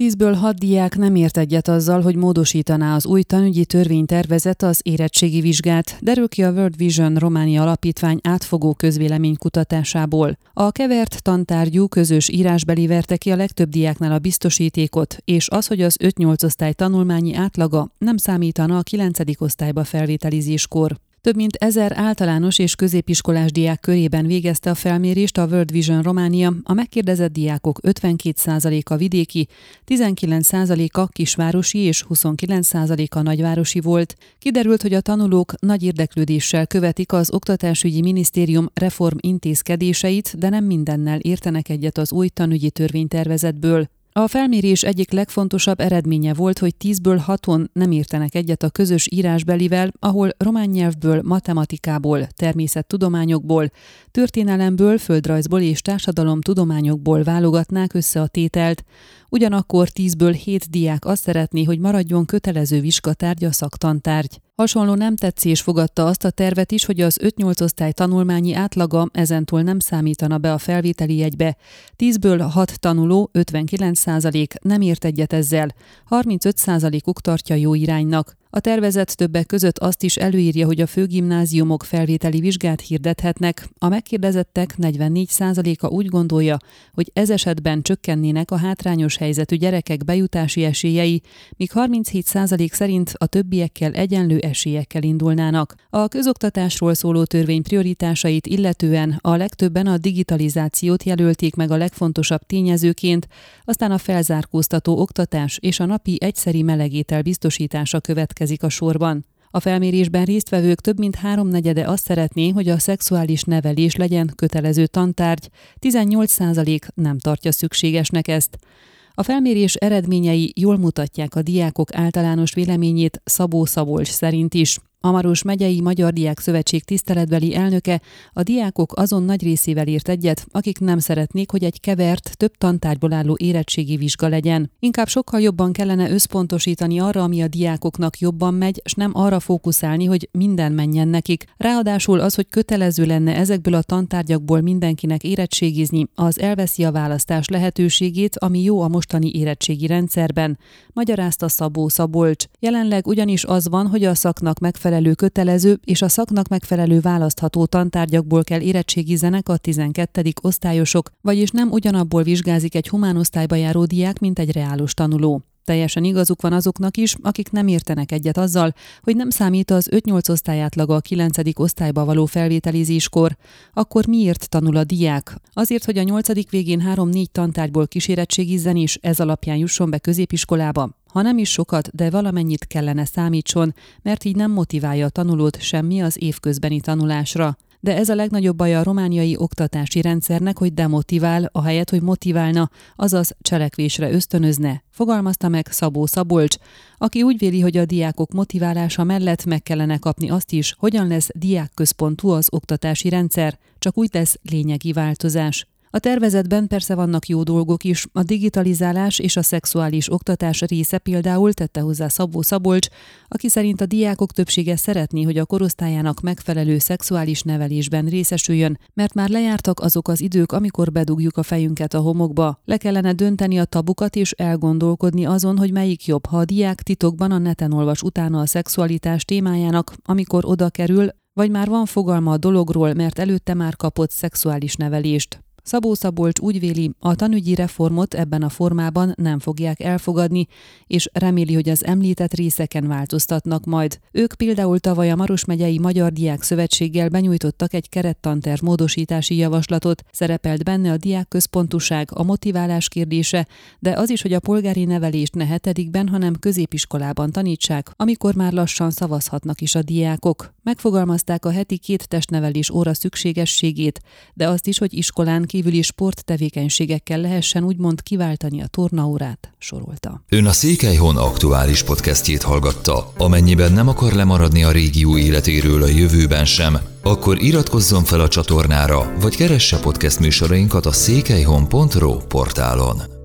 Tízből hat diák nem ért egyet azzal, hogy módosítaná az új tanügyi törvénytervezet az érettségi vizsgát, derül ki a World Vision Románia Alapítvány átfogó közvéleménykutatásából. A kevert tantárgyú közös írásbeli verte ki a legtöbb diáknál a biztosítékot, és az, hogy az 5-8 osztály tanulmányi átlaga nem számítana a 9. osztályba felvételizéskor. Több mint ezer általános és középiskolás diák körében végezte a felmérést a World Vision Románia. A megkérdezett diákok 52%-a vidéki, 19%-a kisvárosi és 29%-a nagyvárosi volt. Kiderült, hogy a tanulók nagy érdeklődéssel követik az Oktatásügyi Minisztérium reform intézkedéseit, de nem mindennel értenek egyet az új tanügyi törvénytervezetből. A felmérés egyik legfontosabb eredménye volt, hogy 10-ből 6-on nem értenek egyet a közös írásbelivel, ahol román nyelvből, matematikából, természettudományokból, történelemből, földrajzból és társadalomtudományokból válogatnák össze a tételt. Ugyanakkor 10-ből 7 diák azt szeretné, hogy maradjon kötelező vizsgatárgy a szaktantárgy. Hasonló nem tetszés fogadta azt a tervet is, hogy az 5-8 osztály tanulmányi átlaga ezentúl nem számítana be a felvételi jegybe. 10-ből 6 tanuló, 59% nem ért egyet ezzel, 35%-uk tartja jó iránynak. A tervezet többek között azt is előírja, hogy a főgimnáziumok felvételi vizsgát hirdethetnek. A megkérdezettek 44%-a úgy gondolja, hogy ez esetben csökkennének a hátrányos helyzetű gyerekek bejutási esélyei, míg 37% szerint a többiekkel egyenlő esélyekkel indulnának. A közoktatásról szóló törvény prioritásait illetően a legtöbben a digitalizációt jelölték meg a legfontosabb tényezőként, aztán a felzárkóztató oktatás és a napi egyszeri melegétel biztosítása következik következik a sorban. A felmérésben résztvevők több mint háromnegyede azt szeretné, hogy a szexuális nevelés legyen kötelező tantárgy, 18% nem tartja szükségesnek ezt. A felmérés eredményei jól mutatják a diákok általános véleményét Szabó Szabolcs szerint is. A Maros megyei Magyar Diák Szövetség tiszteletbeli elnöke a diákok azon nagy részével írt egyet, akik nem szeretnék, hogy egy kevert, több tantárgyból álló érettségi vizsga legyen. Inkább sokkal jobban kellene összpontosítani arra, ami a diákoknak jobban megy, s nem arra fókuszálni, hogy minden menjen nekik. Ráadásul az, hogy kötelező lenne ezekből a tantárgyakból mindenkinek érettségizni, az elveszi a választás lehetőségét, ami jó a mostani érettségi rendszerben, magyarázta Szabó Szabolcs. Jelenleg ugyanis az van, hogy a szaknak megfelelő megfelelő kötelező és a szaknak megfelelő választható tantárgyakból kell érettségizzenek a 12. osztályosok, vagyis nem ugyanabból vizsgázik egy humánosztályba járó diák, mint egy reálos tanuló. Teljesen igazuk van azoknak is, akik nem értenek egyet azzal, hogy nem számít az 5-8 osztályátlaga a 9. osztályba való felvételizéskor. Akkor miért tanul a diák? Azért, hogy a 8. végén 3-4 tantárgyból kísérettségizzen és ez alapján jusson be középiskolába? Ha nem is sokat, de valamennyit kellene számítson, mert így nem motiválja a tanulót semmi az évközbeni tanulásra. De ez a legnagyobb baja a romániai oktatási rendszernek, hogy demotivál, ahelyett, hogy motiválna, azaz cselekvésre ösztönözne, fogalmazta meg Szabó Szabolcs, aki úgy véli, hogy a diákok motiválása mellett meg kellene kapni azt is, hogyan lesz diákközpontú az oktatási rendszer, csak úgy lesz lényegi változás. A tervezetben persze vannak jó dolgok is, a digitalizálás és a szexuális oktatás része például tette hozzá Szabó Szabolcs, aki szerint a diákok többsége szeretné, hogy a korosztályának megfelelő szexuális nevelésben részesüljön, mert már lejártak azok az idők, amikor bedugjuk a fejünket a homokba. Le kellene dönteni a tabukat és elgondolkodni azon, hogy melyik jobb, ha a diák titokban a neten olvas utána a szexualitás témájának, amikor oda kerül, vagy már van fogalma a dologról, mert előtte már kapott szexuális nevelést. Szabó Szabolcs úgy véli, a tanügyi reformot ebben a formában nem fogják elfogadni, és reméli, hogy az említett részeken változtatnak majd. Ők például tavaly a Maros megyei Magyar Diák Szövetséggel benyújtottak egy kerettanterv módosítási javaslatot, szerepelt benne a diák központuság, a motiválás kérdése, de az is, hogy a polgári nevelést ne hetedikben, hanem középiskolában tanítsák, amikor már lassan szavazhatnak is a diákok. Megfogalmazták a heti két testnevelés óra szükségességét, de azt is, hogy iskolán kívüli sporttevékenységekkel lehessen úgymond kiváltani a tornaórát, sorolta. Ön a Székelyhon aktuális podcastjét hallgatta. Amennyiben nem akar lemaradni a régió életéről a jövőben sem, akkor iratkozzon fel a csatornára, vagy keresse podcast műsorainkat a székelyhon.pro portálon.